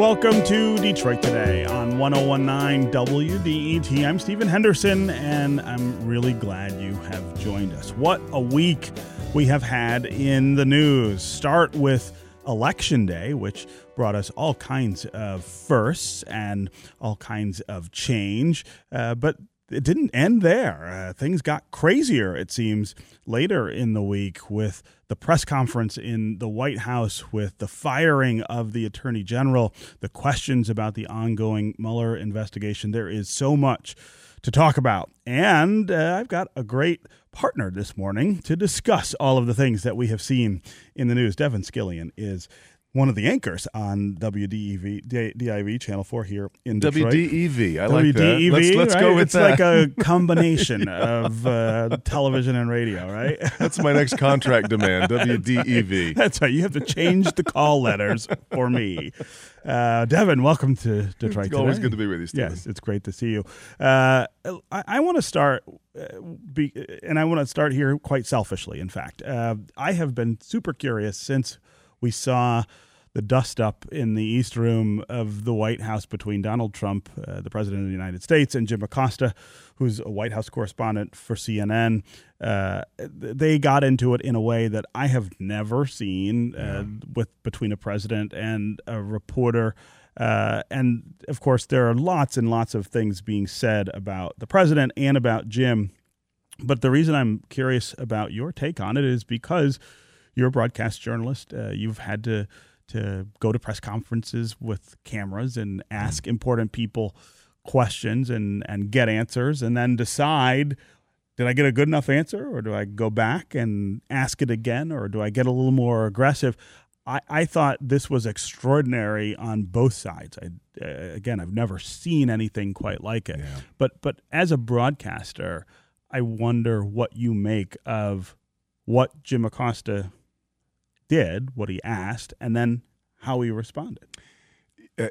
Welcome to Detroit Today on 1019 WDET. I'm Stephen Henderson, and I'm really glad you have joined us. What a week we have had in the news. Start with Election Day, which brought us all kinds of firsts and all kinds of change. Uh, but it didn't end there. Uh, things got crazier, it seems, later in the week with the press conference in the White House, with the firing of the Attorney General, the questions about the ongoing Mueller investigation. There is so much to talk about. And uh, I've got a great partner this morning to discuss all of the things that we have seen in the news. Devin Scillian is one of the anchors on WDEV, DIV Channel 4 here in Detroit. WDEV, I like that. Let's, let's right? go with it's that. like a combination of uh, television and radio, right? That's my next contract demand, WDEV. That's right. You have to change the call letters for me. Uh, Devin, welcome to Detroit It's always today. good to be with you, Stephen. Yes, it's great to see you. Uh, I, I want to start, uh, be, and I want to start here quite selfishly. In fact, uh, I have been super curious since we saw the dust up in the East Room of the White House between Donald Trump, uh, the President of the United States, and Jim Acosta, who's a White House correspondent for CNN. Uh, they got into it in a way that I have never seen uh, with between a president and a reporter. Uh, and of course, there are lots and lots of things being said about the president and about Jim. But the reason I'm curious about your take on it is because you're a broadcast journalist. Uh, you've had to to go to press conferences with cameras and ask important people questions and and get answers, and then decide. Did I get a good enough answer, or do I go back and ask it again, or do I get a little more aggressive? I, I thought this was extraordinary on both sides. I, uh, again, I've never seen anything quite like it. Yeah. But but as a broadcaster, I wonder what you make of what Jim Acosta did, what he asked, and then how he responded.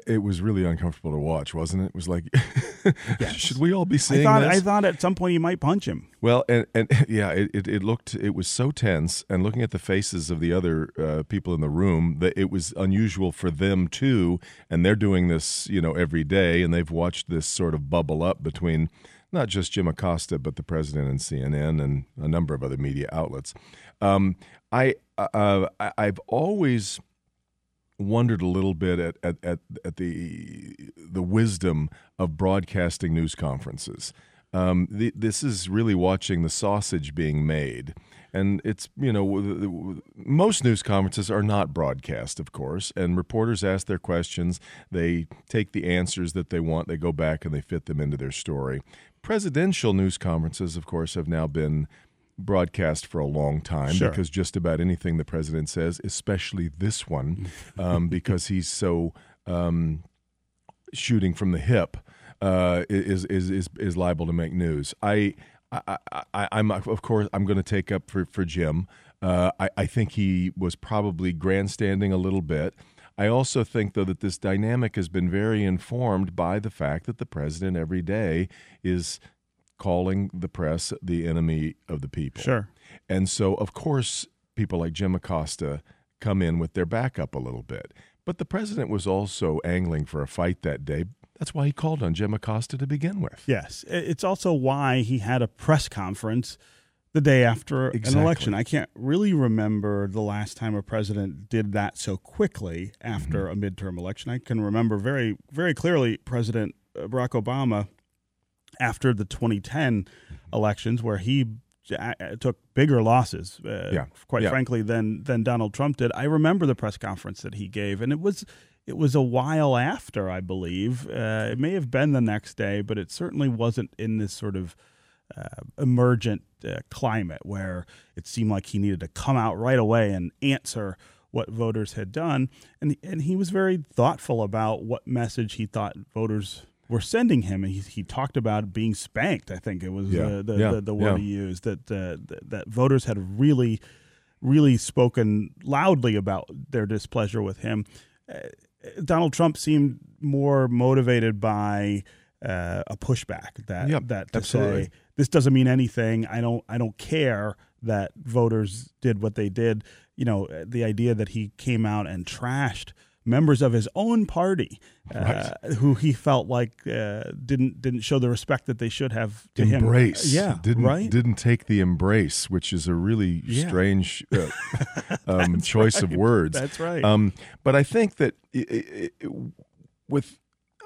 It- was really uncomfortable to watch, wasn't it? It was like, Yes. should we all be I seeing thought this? I thought at some point you might punch him. Well, and, and yeah, it, it, it looked, it was so tense. And looking at the faces of the other uh, people in the room, that it was unusual for them too. And they're doing this, you know, every day. And they've watched this sort of bubble up between not just Jim Acosta, but the president and CNN and a number of other media outlets. Um, I, uh, I, I've always wondered a little bit at, at, at, at the the wisdom of broadcasting news conferences. Um, the, this is really watching the sausage being made, and it's you know most news conferences are not broadcast, of course, and reporters ask their questions. They take the answers that they want, they go back and they fit them into their story. Presidential news conferences, of course, have now been broadcast for a long time Sure. because just about anything the president says, especially this one, um, because he's so um, shooting from the hip, uh, is, is is is liable to make news. I. I, I, I'm of course I'm going to take up for for Jim. Uh, I, I think he was probably grandstanding a little bit. I also think though that this dynamic has been very informed by the fact that the president every day is calling the press the enemy of the people. Sure. And so, of course, people like Jim Acosta come in with their backup a little bit. But the president was also angling for a fight that day. That's why he called on Jim Acosta to begin with. Yes. It's also why he had a press conference the day after an election. I can't really remember the last time a president did that so quickly after Mm-hmm. a midterm election. I can remember very, very clearly President uh, Barack Obama after the 2010 Mm-hmm. elections, where he uh, took bigger losses, uh, Yeah. quite Yeah. frankly, than than Donald Trump did. I remember the press conference that he gave, and it was it was a while after, I believe. Uh, it may have been the next day, but it certainly wasn't in this sort of uh, emergent uh, climate where it seemed like he needed to come out right away and answer what voters had done. And and he was very thoughtful about what message he thought voters were sending him. And he, he talked about being spanked. I think it was Yeah. uh, the, Yeah. the the word Yeah. he used that uh, that voters had really really spoken loudly about their displeasure with him. Uh, Donald Trump seemed more motivated by uh, a pushback that Yep, that to absolutely. say this doesn't mean anything. I don't I don't care that voters did what they did. You know, the idea that he came out and trashed members of his own party uh, who he felt like uh, didn't didn't show the respect that they should have to embrace. him. Yeah, didn't right. didn't take the embrace, which is a really Yeah. strange uh, um, choice of words. That's right. Um, but I think that i i i with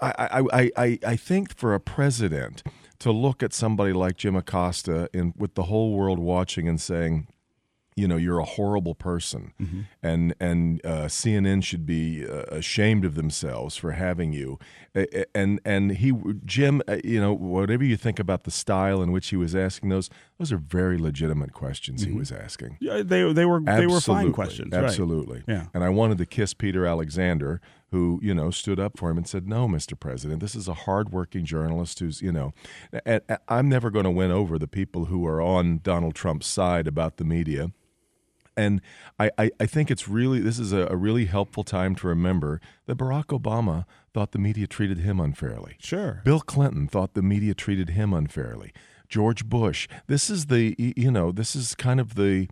I, I, I, I, I think for a president to look at somebody like Jim Acosta in with the whole world watching and saying, you know, you're a horrible person, Mm-hmm. and and uh, CNN should be uh, ashamed of themselves for having you. And and he, Jim, uh, you know, whatever you think about the style in which he was asking those, those are very legitimate questions he was asking. Yeah, they they were they were fine Absolutely. questions. right. Absolutely. Yeah. And I wanted to kiss Peter Alexander, who, you know, stood up for him and said, No, Mr. President, this is a hardworking journalist who's, you know, I'm never going to win over the people who are on Donald Trump's side about the media. And I, I, I think it's really, this is a, a really helpful time to remember that Barack Obama thought the media treated him unfairly. Sure. Bill Clinton thought the media treated him unfairly. George Bush. This is the you know this is kind of the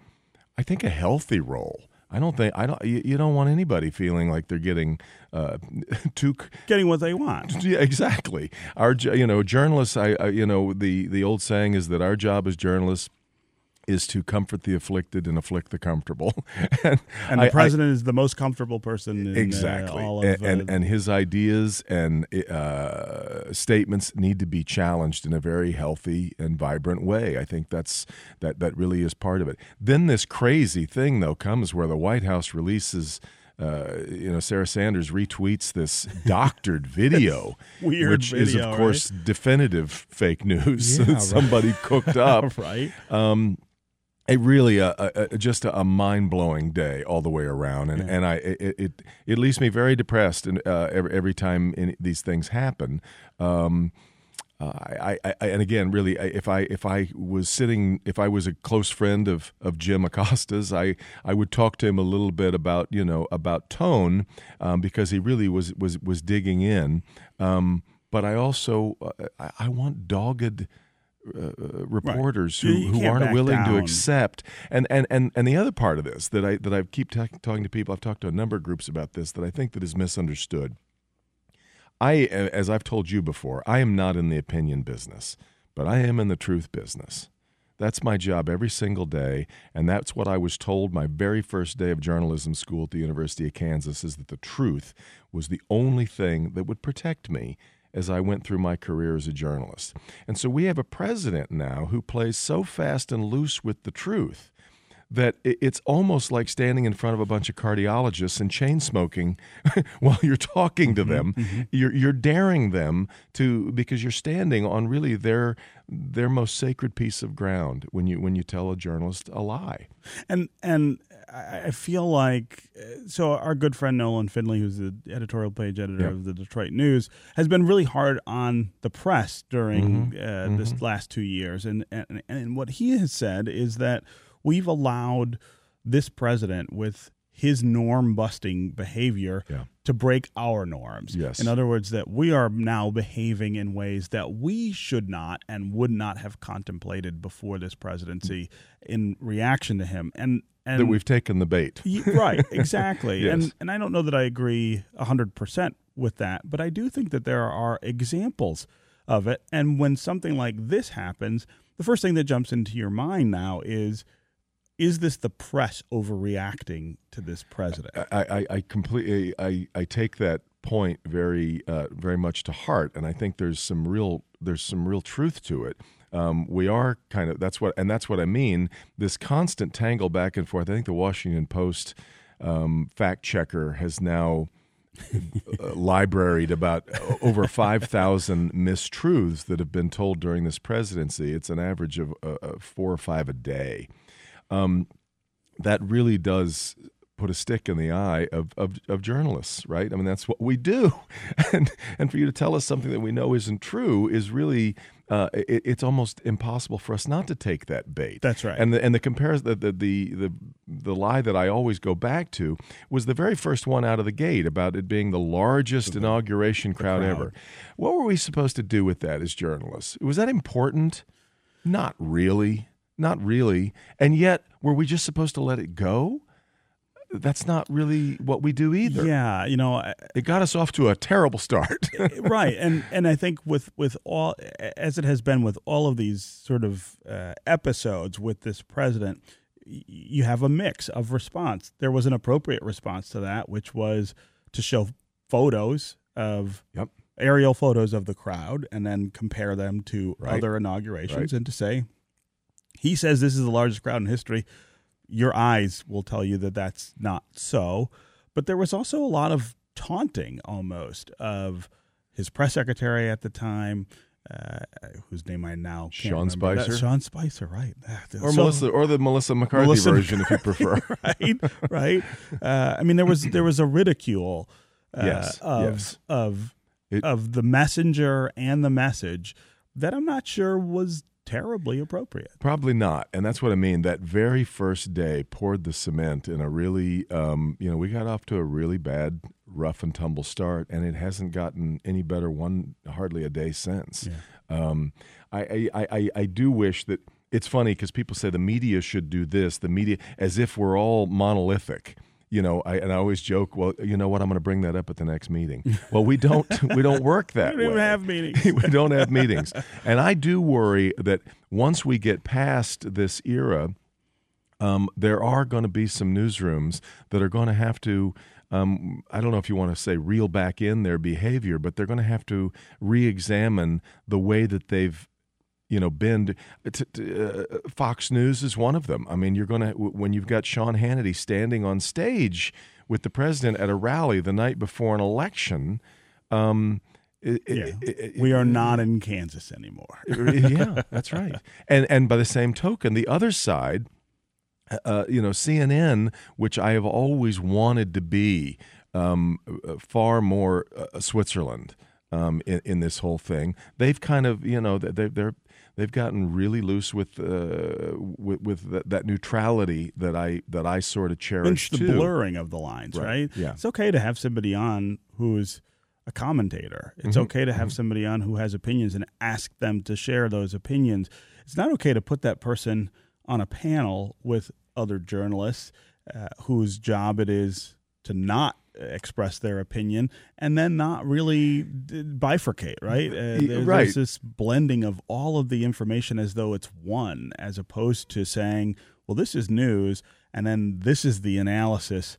I think a healthy role. I don't think I don't you, you don't want anybody feeling like they're getting uh, too Getting what they want. yeah, exactly. Our you know journalists I, I you know the the old saying is that our job as journalists is to comfort the afflicted and afflict the comfortable. and And the I- president is the most comfortable person in uh, exactly all of and, and uh, and his ideas and uh, statements need to be challenged in a very healthy and vibrant way i think that's that that really is part of it then this crazy thing though comes where the white house releases uh, you know, Sarah Sanders retweets this doctored video, Weird which is of course definitive fake news Yeah, that right. somebody cooked up. right. Um, a really a, a, just a, mind blowing day all the way around, and and I it, it it leaves me very depressed, and uh, every, every time in, these things happen. Um, uh, I, I, I and again, really, if I if I was sitting, if I was a close friend of of Jim Acosta's, I I would talk to him a little bit about you know about tone um, because he really was was was digging in. Um, but I also uh, I, I want dogged uh, reporters You- who, who aren't willing to accept and, and and and the other part of this that I that I keep ta- talking to people I've talked to a number of groups about this that I think that is misunderstood. I as I've told you before, I am not in the opinion business, but I am in the truth business. That's my job every single day, and that's what I was told my very first day of journalism school at the University of Kansas is that the truth was the only thing that would protect me as I went through my career as a journalist. And so we have a president now who plays so fast and loose with the truth that it's almost like standing in front of a bunch of cardiologists and chain smoking while you're talking to mm-hmm, them. Mm-hmm. You're you're daring them to because you're standing on really their their most sacred piece of ground when you when you tell a journalist a lie. and and I I feel like uh, so our good friend Nolan Finley, who's the editorial page editor Yeah. of the Detroit News, has been really hard on the press during Mm-hmm. uh, this last two years, and, and and what he has said is that we've allowed this president with his norm busting behavior Yeah. to break our norms. Yes. In other words, that we are now behaving in ways that we should not and would not have contemplated before this presidency in reaction to him. And and that we've taken the bait. Right, exactly. Yes. And and I don't know that I agree 100% with that, but I do think that there are examples of it. And when something like this happens, the first thing that jumps into your mind now is is this the press overreacting to this president? I, I, I completely I, I take that point very uh, very much to heart, and I think there's some real there's some real truth to it. Um, we are kind of that's what and that's what I mean. This constant tangle back and forth. I think the Washington Post um, fact checker has now uh, libraried about over 5,000 mistruths that have been told during this presidency. It's an average of uh, uh, four or five a day. Um, that really does put a stick in the eye of, of, of journalists, right? I mean, that's what we do. And, and for you to tell us something that we know isn't true is really, uh, it, it's almost impossible for us not to take that bait. That's right. And the, and the comparison, the, the, the, the, the lie that I always go back to was the very first one out of the gate about it being the largest inauguration crowd, crowd. ever. What were we supposed to do with that as journalists? Was that important? Not really. Not really. And yet, were we just supposed to let it go? That's not really what we do either. Yeah, you know, it got us off to a terrible start. right, and and I think with with all as it has been with all of these sort of uh, episodes with this president, you have a mix of response. There was an appropriate response to that, which was to show photos of yep. aerial photos of the crowd and then compare them to right. other inaugurations right. and to say he says this is the largest crowd in history your eyes will tell you that that's not so. But there was also a lot of taunting almost of his press secretary at the time, uh, whose name I now can't Sean. Spicer. That, Sean Spicer, right? Or so, Melissa, or the Melissa McCarthy Melissa version, if you prefer. right, right. Uh, I mean, there was there was a ridicule. Uh, yes, of yes. of It- of the messenger and the message that I'm not sure was terribly appropriate. Probably not, and that's what I mean. That very first day poured the cement in a really, um, you know, we got off to a really bad, rough and tumble start, and it hasn't gotten any better one hardly a day since. Um, I, I, I, I do wish that it's funny because people say the media should do this, the media, as if we're all monolithic. You know, I, and I always joke, well, you know what? I'm going to bring that up at the next meeting. Well, we don't, we don't work that way. We don't way. have meetings. we don't have meetings. And I do worry that once we get past this era, um, there are going to be some newsrooms that are going to have to. Um, I don't know if you want to say reel back in their behavior, but they're going to have to re-examine the way that they've, you know, been. T- t- uh, Fox News is one of them. I mean, you're going to when you've got Sean Hannity standing on stage with the president at a rally the night before an election. Um, it- Yeah. it- it- we are not in Kansas anymore. yeah, that's right. And and by the same token, the other side, uh, you know, CNN, which I have always wanted to be, um, uh, far more uh, Switzerland um, in, in this whole thing. They've kind of, you know, they they're they've gotten really loose with uh, with, with that, that neutrality that I that I sort of cherish It's the too. blurring of the lines, Right. right? Yeah. It's okay to have somebody on who's a commentator. It's Mhm. okay to have somebody on who has opinions and ask them to share those opinions. It's not okay to put that person on a panel with other journalists uh, whose job it is to not express their opinion and then not really bifurcate, right? Uh, there's, right. there's this blending of all of the information as though it's one, as opposed to saying, well, this is news, and then this is the analysis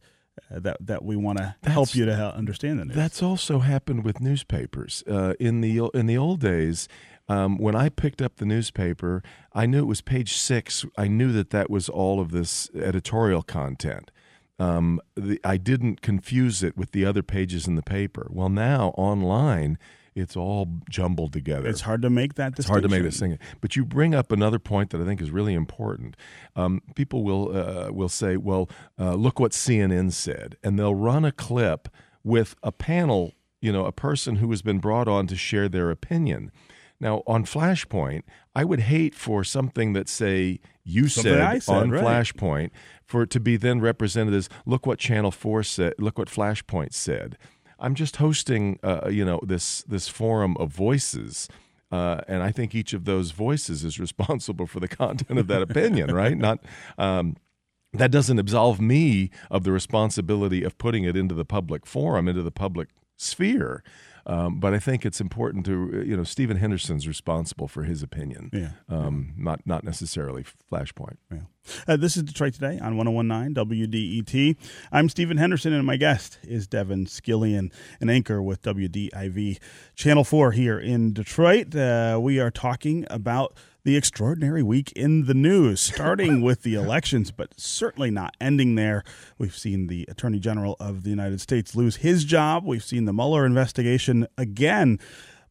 uh, that that we want to help you to understand the news. That's also happened with newspapers. Uh, in the in the old days, um, when I picked up the newspaper, I knew it was page six. I knew that that was all of this editorial content. Um, the, I didn't confuse it with the other pages in the paper. Well, now online, it's all jumbled together. it's hard to make that It's hard to make this thing. But you bring up another point that I think is really important. Um, people will uh, will say, "Well, uh, look what CNN said," and they'll run a clip with a panel, you know, a person who has been brought on to share their opinion. Now, on Flashpoint, I would hate for something that say you said, said, on right. Flashpoint for it to be then represented as look what Channel Four said, look what Flashpoint said. I'm just hosting, uh, you know, this this forum of voices, uh, and I think each of those voices is responsible for the content of that opinion, right? Not. Um, that doesn't absolve me of the responsibility of putting it into the public forum, into the public sphere. Um, but I think it's important to, you know, Stephen Henderson's responsible for his opinion, Yeah. um, not not necessarily Flashpoint. Yeah. Uh, this is Detroit Today on 1019 WDET. I'm Stephen Henderson, and my guest is Devin Scillian, an anchor with WDIV Channel 4 here in Detroit. Uh, we are talking about the extraordinary week in the news, starting with the elections, but certainly not ending there. We've seen the Attorney General of the United States lose his job. We've seen the Mueller investigation again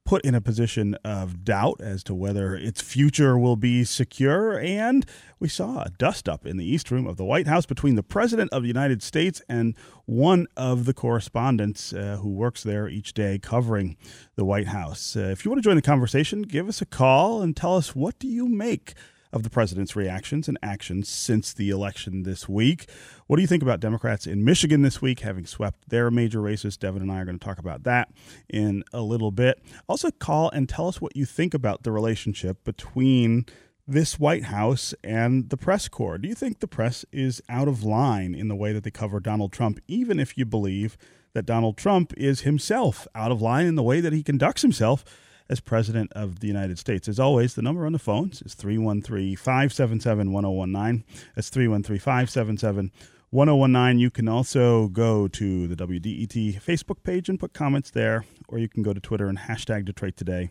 put in a position of doubt as to whether its future will be secure. And we saw a dust up in the East Room of the White House between the President of the United States and one of the correspondents uh, who works there each day covering the White House. Uh, if you want to join the conversation, give us a call and tell us what do you make of the president's reactions and actions since the election this week. What do you think about Democrats in Michigan this week having swept their major races? Devin and I are going to talk about that in a little bit. Also, call and tell us what you think about the relationship between this White House and the press corps. Do you think the press is out of line in the way that they cover Donald Trump, even if you believe that Donald Trump is himself out of line in the way that he conducts himself as President of the United States? As always, the number on the phones is 313 577 1019. That's 313 577 1019. You can also go to the WDET Facebook page and put comments there, or you can go to Twitter and hashtag Detroit Today,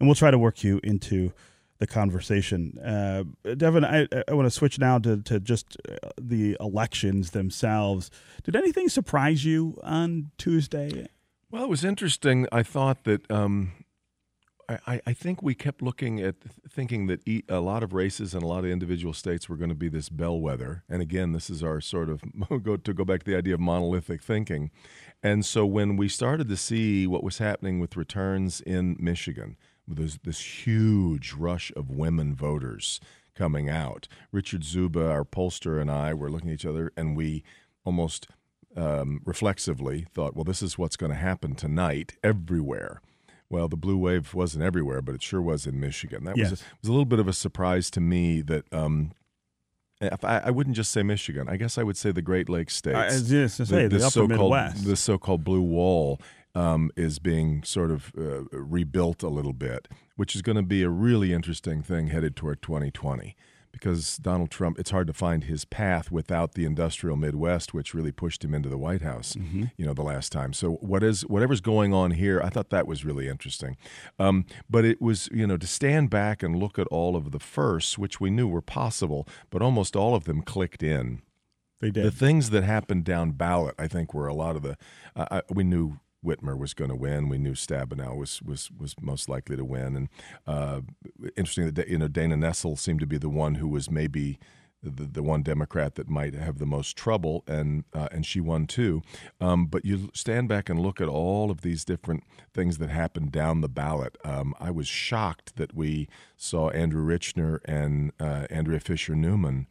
and we'll try to work you into the conversation. Uh, Devin, I, I want to switch now to, to just uh, the elections themselves. Did anything surprise you on Tuesday? Well, it was interesting. I thought that um, I, I, think we kept looking at thinking that a lot of races and a lot of individual states were going to be this bellwether. And again, this is our sort of go to go back to the idea of monolithic thinking. And so when we started to see what was happening with returns in Michigan, there's this huge rush of women voters coming out. Richard Czuba, our pollster, and I were looking at each other, and we almost um, reflexively thought, well, this is what's going to happen tonight everywhere. Well, the blue wave wasn't everywhere, but it sure was in Michigan. That yes. was, a, was a little bit of a surprise to me that um, I, I, wouldn't just say Michigan. I guess I would say the Great Lakes states. I just to say the, the, the upper Midwest. The so-called blue wall um, is being sort of uh, rebuilt a little bit, which is going to be a really interesting thing headed toward 2020 because Donald Trump, it's hard to find his path without the industrial Midwest, which really pushed him into the White House, mm-hmm. you know, the last time. So what is whatever's going on here, I thought that was really interesting. Um, but it was, you know, to stand back and look at all of the firsts, which we knew were possible, but almost all of them clicked in. They did. The things that happened down ballot, I think, were a lot of the. Uh, we knew Whitmer was going to win. We knew Stabenow was was was most likely to win. And uh, interesting that you know Dana Nessel seemed to be the one who was maybe the, the one Democrat that might have the most trouble, and uh, and she won too. Um, but you stand back and look at all of these different things that happened down the ballot. Um, I was shocked that we saw Andrew Richner and uh, Andrea Fischer Newman.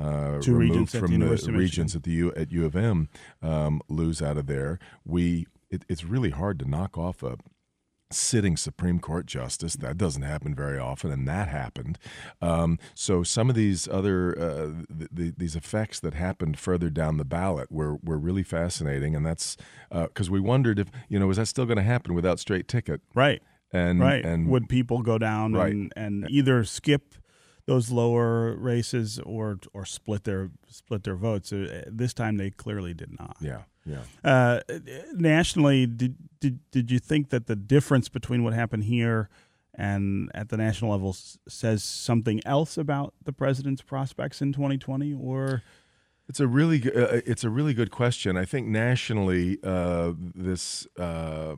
Uh, removed from the, the regents at the U, at U of M um, lose out of there. We it, it's really hard to knock off a sitting Supreme Court justice. That doesn't happen very often, and that happened. Um, so some of these other uh, the, the, these effects that happened further down the ballot were were really fascinating, and that's because uh, we wondered if you know is that still going to happen without straight ticket, right? And right, and would people go down right. and, and either skip those lower races or or split their split their votes? Uh, this time they clearly did not. Yeah. Yeah. Uh, nationally, did, did did you think that the difference between what happened here and at the national level s- says something else about the president's prospects in 2020, or? It's a really uh, it's a really good question. I think nationally, uh, this uh,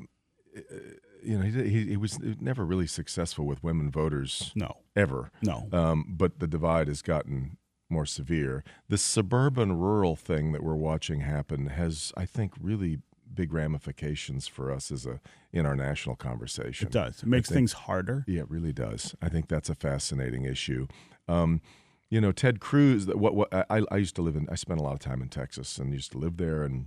you know he, he was never really successful with women voters. No, ever. No. Um, but the divide has gotten more severe. The suburban rural thing that we're watching happen has, I think, really big ramifications for us as a in our national conversation. It does. It makes think, things harder. Yeah, it really does. I think that's a fascinating issue. Um, you know, Ted Cruz. What, what I, I used to live in. I spent a lot of time in Texas and used to live there, and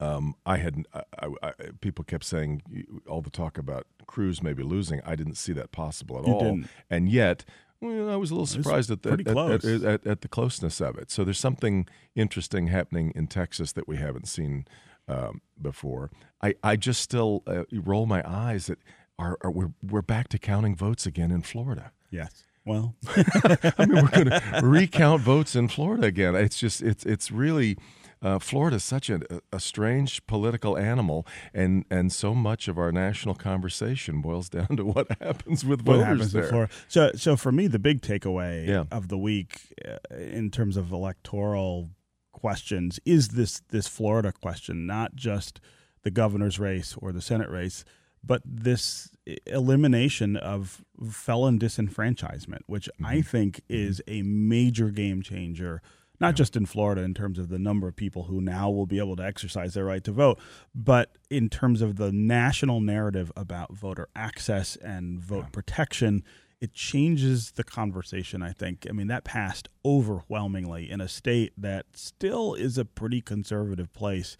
um, I had I, I, people kept saying all the talk about Cruz maybe losing. I didn't see that possible at you all, didn't. and yet well, I was a little surprised at the, at, at, at, at, the closeness of it. So there's something interesting happening in Texas that we haven't seen um, before. I, I just still uh, roll my eyes at are, are, we're we're back to counting votes again in Florida. Yes. Well, I mean, we're going to recount votes in Florida again. It's just it's it's really uh, Florida is such a, a strange political animal, and and so much of our national conversation boils down to what happens with what voters happens there. So, so for me, the big takeaway yeah. of the week, uh, in terms of electoral questions, is this this Florida question, not just the governor's race or the Senate race, but this elimination of felon disenfranchisement, which mm-hmm. I think mm-hmm. is a major game changer not just in Florida in terms of the number of people who now will be able to exercise their right to vote, but in terms of the national narrative about voter access and vote yeah. protection. It changes the conversation, I think. I mean, that passed overwhelmingly in a state that still is a pretty conservative place.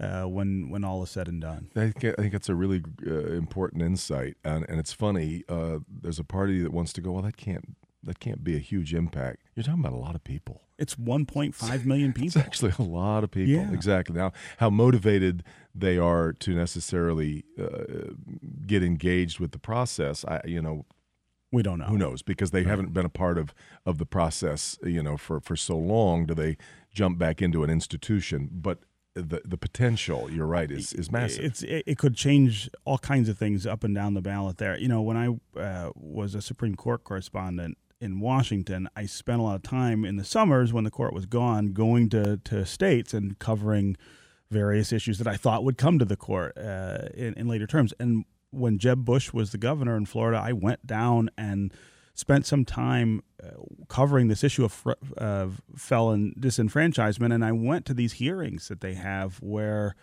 Uh, when when all is said and done. I think, I think it's a really uh, important insight, and, and it's funny. Uh, there's a party that wants to go. Well, that can't that can't be a huge impact. You're talking about a lot of people. It's 1.5 million people. It's actually a lot of people. Yeah. Exactly. Now, how motivated they are to necessarily uh, get engaged with the process, I you know, we don't know. who knows because they haven't been a part of of the process, you know, for for so long. Do they jump back into an institution? But the the potential, you're right, is is massive. It's it, it could change all kinds of things up and down the ballot there. You know, when I uh, was a Supreme Court correspondent in Washington, I spent a lot of time in the summers when the court was gone going to to states and covering various issues that I thought would come to the court uh, in, in later terms. And when Jeb Bush was the governor in Florida, I went down and spent some time uh, covering this issue of fr- of felon disenfranchisement, and I went to these hearings that they have where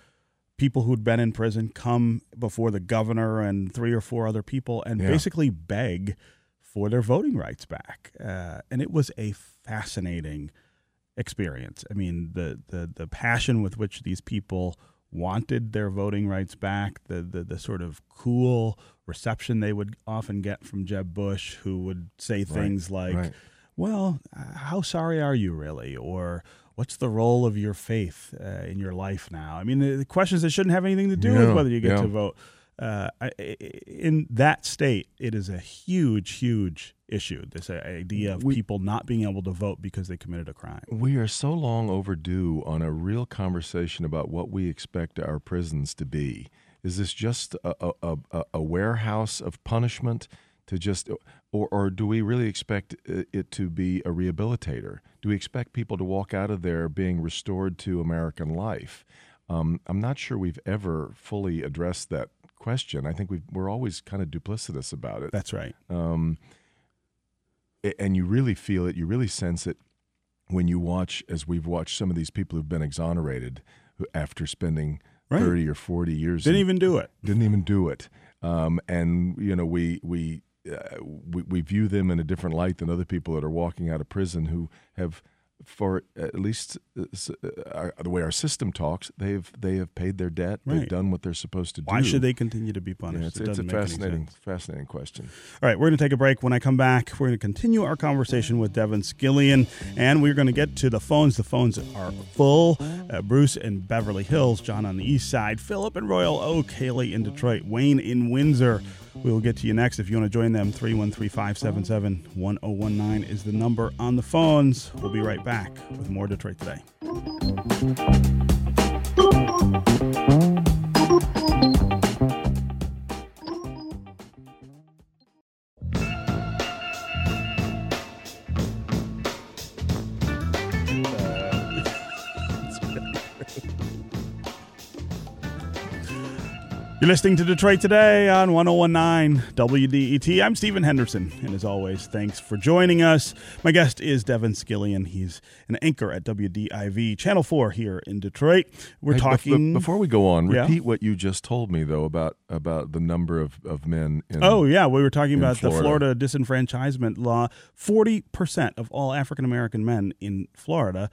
people who'd been in prison come before the governor and three or four other people and Yeah. basically beg for their voting rights back, uh, and it was a fascinating experience. I mean, the the the passion with which these people wanted their voting rights back, the the, the sort of cool reception they would often get from Jeb Bush, who would say things like, right. "Well, uh, how sorry are you really?" or "What's the role of your faith uh, in your life now?" I mean, the, the questions that shouldn't have anything to do with whether you get yeah. to vote. Uh, in that state, it is a huge, huge issue. This uh, idea of We- people not being able to vote because they committed a crime. We are so long overdue on a real conversation about what we expect our prisons to be. Is this just a, a, a, a warehouse of punishment to just, or, or do we really expect it it to be a rehabilitator? Do we expect people to walk out of there being restored to American life? Um, I'm not sure we've ever fully addressed that question. I think we've, we're always kind of duplicitous about it That's right. um, and you really feel it, you really sense it when you watch, as we've watched some of these people who've been exonerated after spending Right. thirty or forty years, Didn't in- even do it. didn't even do it, um, and you know we we. Uh, we, we view them in a different light than other people that are walking out of prison who have, for at least uh, uh, the way our system talks, they've they have paid their debt. Right. They've done what they're supposed to do. Why should they continue to be punished? Yeah, it's, It it's a fascinating, sense. fascinating question. All right, we're going to take a break. When I come back, we're going to continue our conversation with Devin Scillian, and we're going to get to the phones. The phones are full. Uh, Bruce in Beverly Hills, John on the East Side, Philip in Royal Oak, Haley in Detroit, Wayne in Windsor. We will get to you next. If you want to join them, 313 577 1019 is the number on the phones. We'll be right back with more Detroit Today. You're listening to Detroit Today on 1019 WDET. I'm Stephen Henderson, and as always, thanks for joining us. My guest is Devin Scillian. He's an anchor at WDIV, Channel 4 here in Detroit. We're Hey, bef- talking. before we go on, Yeah. repeat what you just told me though about about the number of, of men. In, Oh, yeah, we were talking in about the Florida. Florida disenfranchisement law. 40% of all African American men in Florida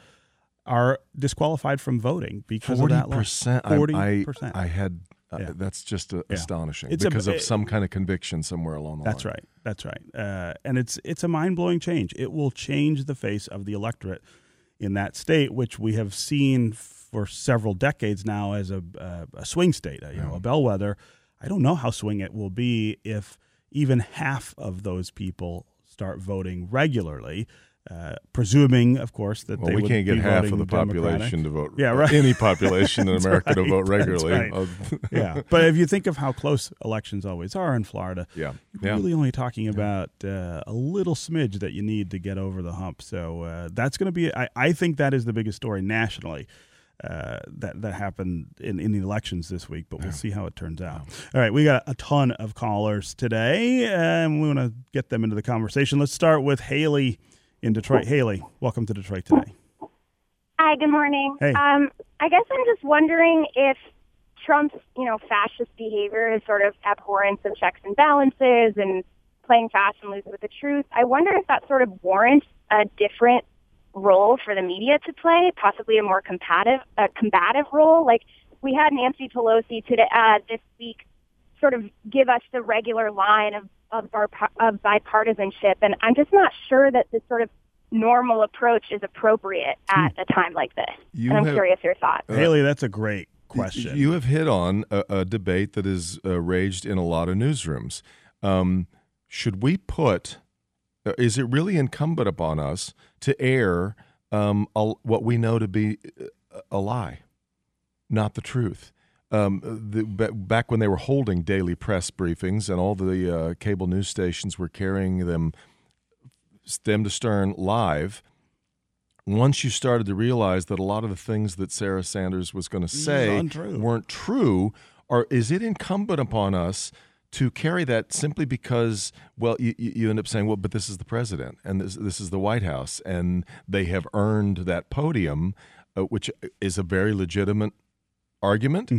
are disqualified from voting because forty of that law. percent. I, 40%. I had. Uh, Yeah. That's just uh, Yeah. astonishing It's a- because of it- some kind of conviction somewhere along the That's line. That's right. That's right. Uh, and it's it's a mind blowing change. It will change the face of the electorate in that state, which we have seen for several decades now as a, uh, a swing state, a, you know, a bellwether. I don't know how swing it will be if even half of those people start voting regularly. Uh, presuming, of course, that Well, they we would can't get half of the population to vote. Yeah, right. Any population in America to vote regularly. right. Yeah, but if you think of how close elections always are in Florida, yeah. you're Yeah. really only talking about uh, a little smidge that you need to get over the hump. So uh, that's going to be, I, I think that is the biggest story nationally. Uh, that that happened in, in the elections this week, but we'll see how it turns out. All right, we got a ton of callers today, and we want to get them into the conversation. Let's start with Haley in Detroit. Haley, welcome to Detroit today. Hi, good morning. Hey. Um, I guess I'm just wondering if Trump's, you know, fascist behavior is sort of abhorrence of checks and balances and playing fast and loose with the truth. I wonder if that sort of warrants a different role for the media to play, possibly a more combative, a combative role. Like we had Nancy Pelosi today uh, this week, sort of give us the regular line of of, our, of bipartisanship, and I'm just not sure that this sort of normal approach is appropriate at a time like this. You and I'm have- curious your thoughts. Haley, that's a great question. You have hit on a, a debate that is uh, raged in a lot of newsrooms. Um, should we put? uh, Is it really incumbent upon us to air um, a, what we know to be uh, a lie, not the truth? Um, the, back when they were holding daily press briefings and all the uh, cable news stations were carrying them stem to stern live, once you started to realize that a lot of the things that Sarah Sanders was going to say untrue. weren't true, or is it incumbent upon us to carry that simply because, well, you, you end up saying, well, but this is the president and this, this is the White House, and they have earned that podium, uh, which is a very legitimate argument.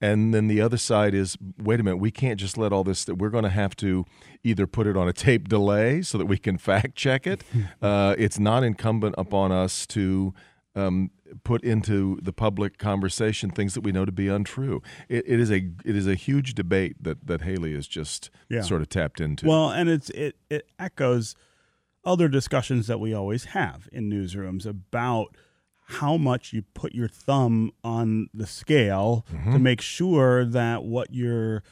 And then the other side is, wait a minute, we can't just let all this. That we're going to have to either put it on a tape delay so that we can fact check it. uh, it's not incumbent upon us to um, put into the public conversation things that we know to be untrue. It, it is a it is a huge debate that that Haley has just Yeah. sort of tapped into. Well, and it's it it echoes other discussions that we always have in newsrooms about how much you put your thumb on the scale to make sure that what you're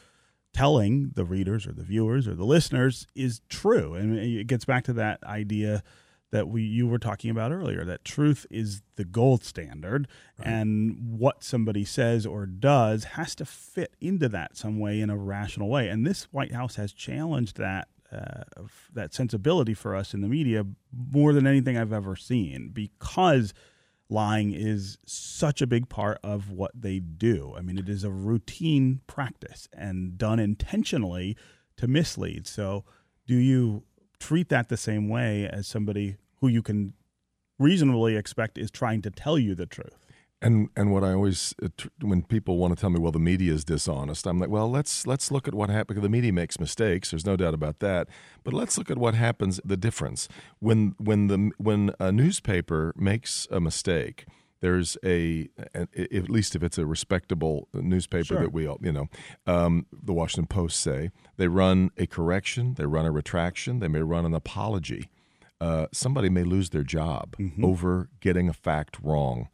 telling the readers or the viewers or the listeners is true. And it gets back to that idea that we you were talking about earlier that truth is the gold standard and what somebody says or does has to fit into that some way in a rational way. And this white house has challenged that uh, that sensibility for us in the media more than anything I've ever seen because lying is such a big part of what they do. I mean, it is a routine practice and done intentionally to mislead. So, do you treat that the same way as somebody who you can reasonably expect is trying to tell you the truth? And and what I always uh, when people want to tell me, well, the media is dishonest, I'm like, well, let's let's look at what happens. The media makes mistakes. There's no doubt about that. But let's look at what happens. The difference when when the when a newspaper makes a mistake. There's a, at least if it's a respectable newspaper Sure. that we all, you know, um, the Washington Post say they run a correction, they run a retraction, they may run an apology. Uh, somebody may lose their job over getting a fact wrong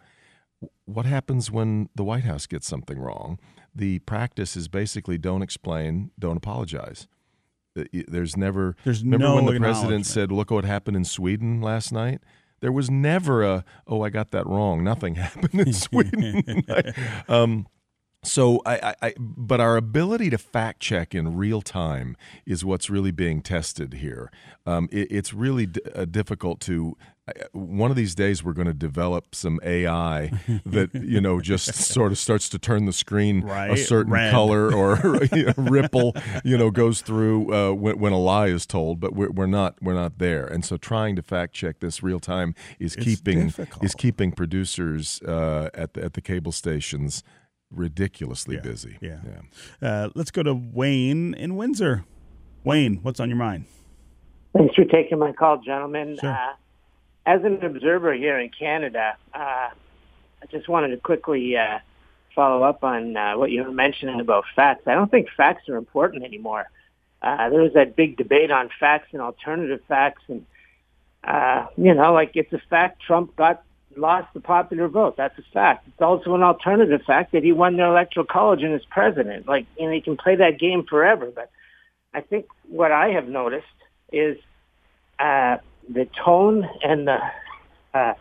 what happens when the White House gets something wrong? The practice is basically don't explain, don't apologize. Uh, There's never. There's remember no when the president said, "Look what happened in Sweden last night." There was never a, "Oh, I got that wrong." Nothing happened in Sweden. um, so I, I, I, but our ability to fact check in real time is what's really being tested here. Um, it, it's really d- uh, difficult to. I- One of these days, we're going to develop some AI that you know just sort of starts to turn the screen a certain red. color or you know, ripple, you know, goes through uh, when, when a lie is told. But we're, we're not we're not there, and so trying to fact check this real time is It's keeping difficult. is keeping producers uh, at the, at the cable stations ridiculously Yeah, busy. yeah. Uh, let's go to Wayne in Windsor. Wayne, what's on your mind? Thanks for taking my call, gentlemen. Sure. As an observer here in Canada, uh, I just wanted to quickly uh, follow up on uh, what you were mentioning about facts. I don't think facts are important anymore. Uh, there was that big debate on facts and alternative facts, and uh, you know, like it's a fact Trump got lost the popular vote. That's a fact. It's also an alternative fact that he won the electoral college and is president. Like you know, you can play that game forever, but I think what I have noticed is uh, the tone and the uh,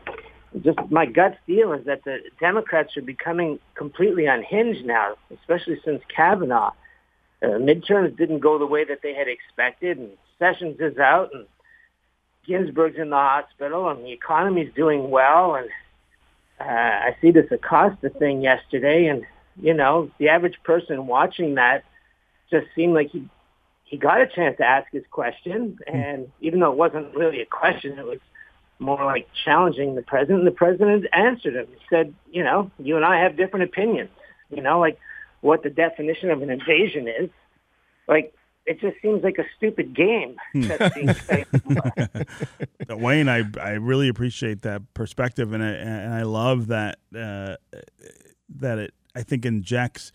just my gut feel is that the Democrats are becoming completely unhinged now, especially since Kavanaugh. Uh, midterms didn't go the way that they had expected, and Sessions is out, and Ginsburg's in the hospital, and the economy's doing well. And uh, I see this Acosta thing yesterday, and you know, the average person watching that just seemed like he he got a chance to ask his question, and even though it wasn't really a question, it was more like challenging the president. And the president answered him. He said, "You know, you and I have different opinions. You know, like what the definition of an invasion is. Like it just seems like a stupid game. Uh, Wayne, I I really appreciate that perspective, and I and I love that uh, that it I think injects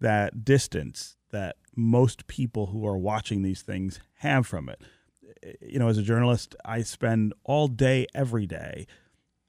that distance that most people who are watching these things have from it. You know, as a journalist, I spend all day, every day,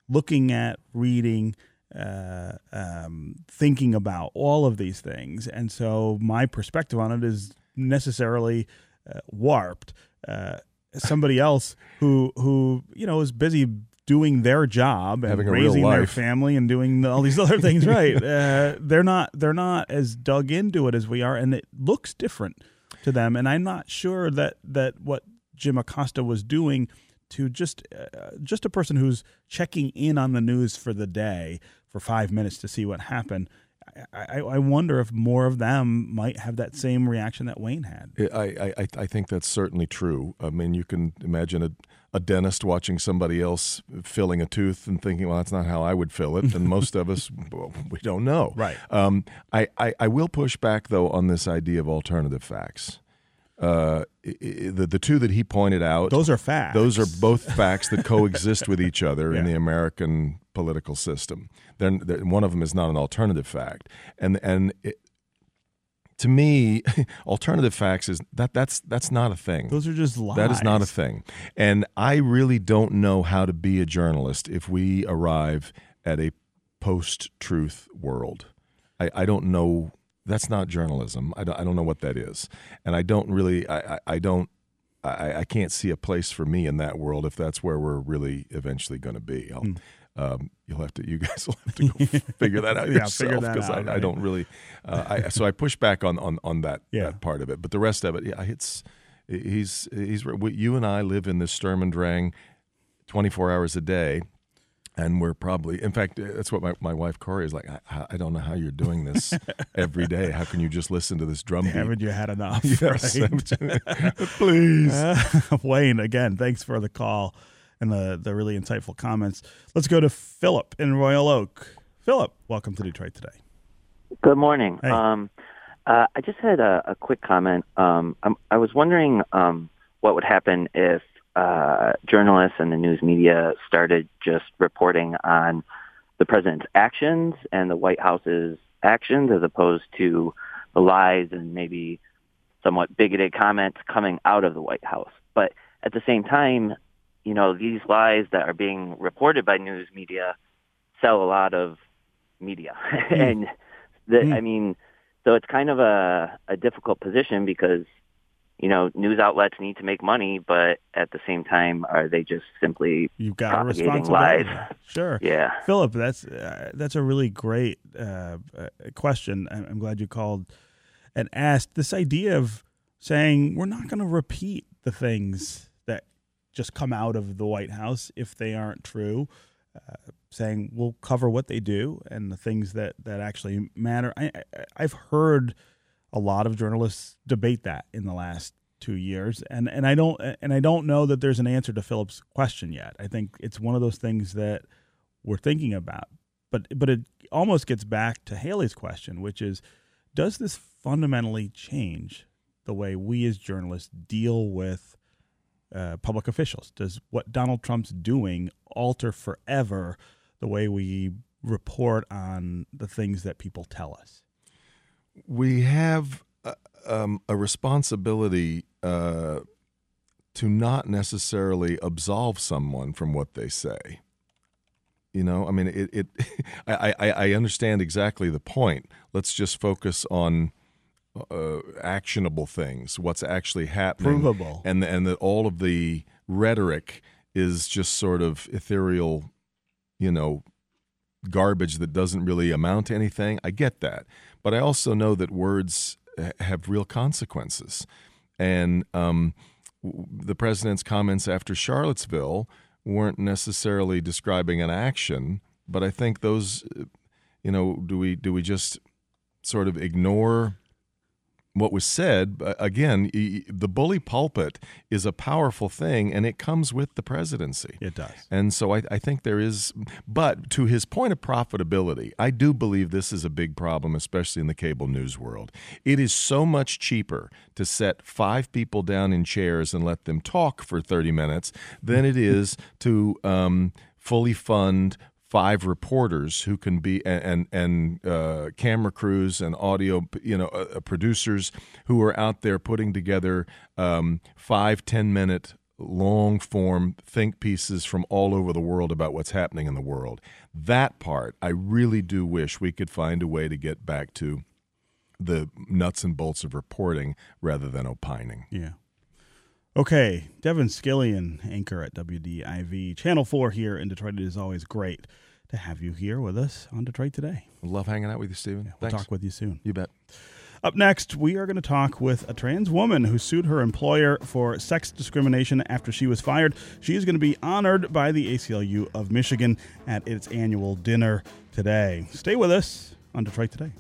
looking at, reading, uh, um, thinking about all of these things, and so my perspective on it is necessarily uh, warped. Uh, somebody else who who you know is busy doing their job and raising their family and doing all these other things right uh, they're not they're not as dug into it as we are and it looks different to them and i'm not sure that that what jim acosta was doing to just uh, just a person who's checking in on the news for the day for five minutes to see what happened I, I, I wonder if more of them might have that same reaction that Wayne had. I, I, I think that's certainly true. I mean, you can imagine a, a dentist watching somebody else filling a tooth and thinking, well, that's not how I would fill it. And most of us, well, we don't know. Right. Um, I, I, I will push back, though, on this idea of alternative facts. Uh, the, the two that he pointed out, Those are facts. those are both facts that coexist with each other in the American political system. Then one of them is not an alternative fact, and and it, to me, alternative facts is that that's that's not a thing. Those are just lies. That is not a thing. And I really don't know how to be a journalist if we arrive at a post truth world. I, I don't know. That's not journalism. I don't, I don't know what that is. And I don't really, I, I, I don't, I, I can't see a place for me in that world if that's where we're really eventually going to be. I'll, hmm. Um, you'll have to, you guys will have to go figure that out. Yeah, yourself because out, I, I don't really, uh, I, so I push back on, on, on that, Yeah. that part of it. But the rest of it, yeah, it's, he's, he's, you and I live in this Sturm and Drang 24 hours a day. And we're probably, in fact, uh, that's what my, my wife Corey is like. I, I don't know how you're doing this every day. How can you just listen to this drum beat? Haven't you had enough? Yes. right? Please. Uh, Wayne, again, thanks for the call and the, the really insightful comments. Let's go to Philip in Royal Oak. Philip, welcome to Detroit today. Good morning. Hey. Um, uh, I just had a, a quick comment. Um, I'm, I was wondering um, what would happen if uh, journalists and the news media started just reporting on the president's actions and the White House's actions as opposed to the lies and maybe somewhat bigoted comments coming out of the White House. But at the same time, you know, these lies that are being reported by news media sell a lot of media. and the, Hmm. I mean, so it's kind of a, a difficult position because, you know, news outlets need to make money, but at the same time, are they just simply You've got a responsibility. lies? Sure. Yeah. Philip, that's uh, that's a really great uh, uh, question. I'm, glad you called and asked this idea of saying we're not going to repeat the things just come out of the White House if they aren't true. Uh, saying we'll cover what they do and the things that that actually matter. I, I, I've heard a lot of journalists debate that in the last two years, and and I don't and I don't know that there's an answer to Philip's question yet. I think it's one of those things that we're thinking about, but but it almost gets back to Haley's question, which is, does this fundamentally change the way we as journalists deal with uh, public officials? Does what Donald Trump's doing alter forever the way we report on the things that people tell us? we have uh, um, a responsibility uh, to not necessarily absolve someone from what they say. You know, I mean, it. it I, I, I understand exactly the point. Let's just focus on uh, actionable things. What's actually happening, Provable. and and that all of the rhetoric is just sort of ethereal. You know, garbage that doesn't really amount to anything. I get that. But I also know that words have real consequences. And um, the president's comments after Charlottesville weren't necessarily describing an action, but I think those, uh, you know, do we do we just sort of ignore what was said? Uh, Again, the bully pulpit is a powerful thing, and it comes with the presidency. It does. And so I, I think there is, but to his point of profitability, I do believe this is a big problem, especially in the cable news world. It is so much cheaper to set five people down in chairs and let them talk for 30 minutes than it is to um, fully fund five reporters who can be and and, uh, camera crews and audio you know uh, producers who are out there putting together um, five ten minute long form think pieces from all over the world about what's happening in the world. That part, I really do wish we could find a way to get back to the nuts and bolts of reporting rather than opining. Yeah. Okay, Devin Scillian, anchor at WDIV, Channel 4 here in Detroit. It is always great to have you here with us on Detroit Today. Love hanging out with you, Stephen. Yeah, we'll Thanks. talk with you soon. You bet. Up next, we are going to talk with a trans woman who sued her employer for sex discrimination after she was fired. She is going to be honored by the ACLU of Michigan at its annual dinner today. Stay with us on Detroit Today.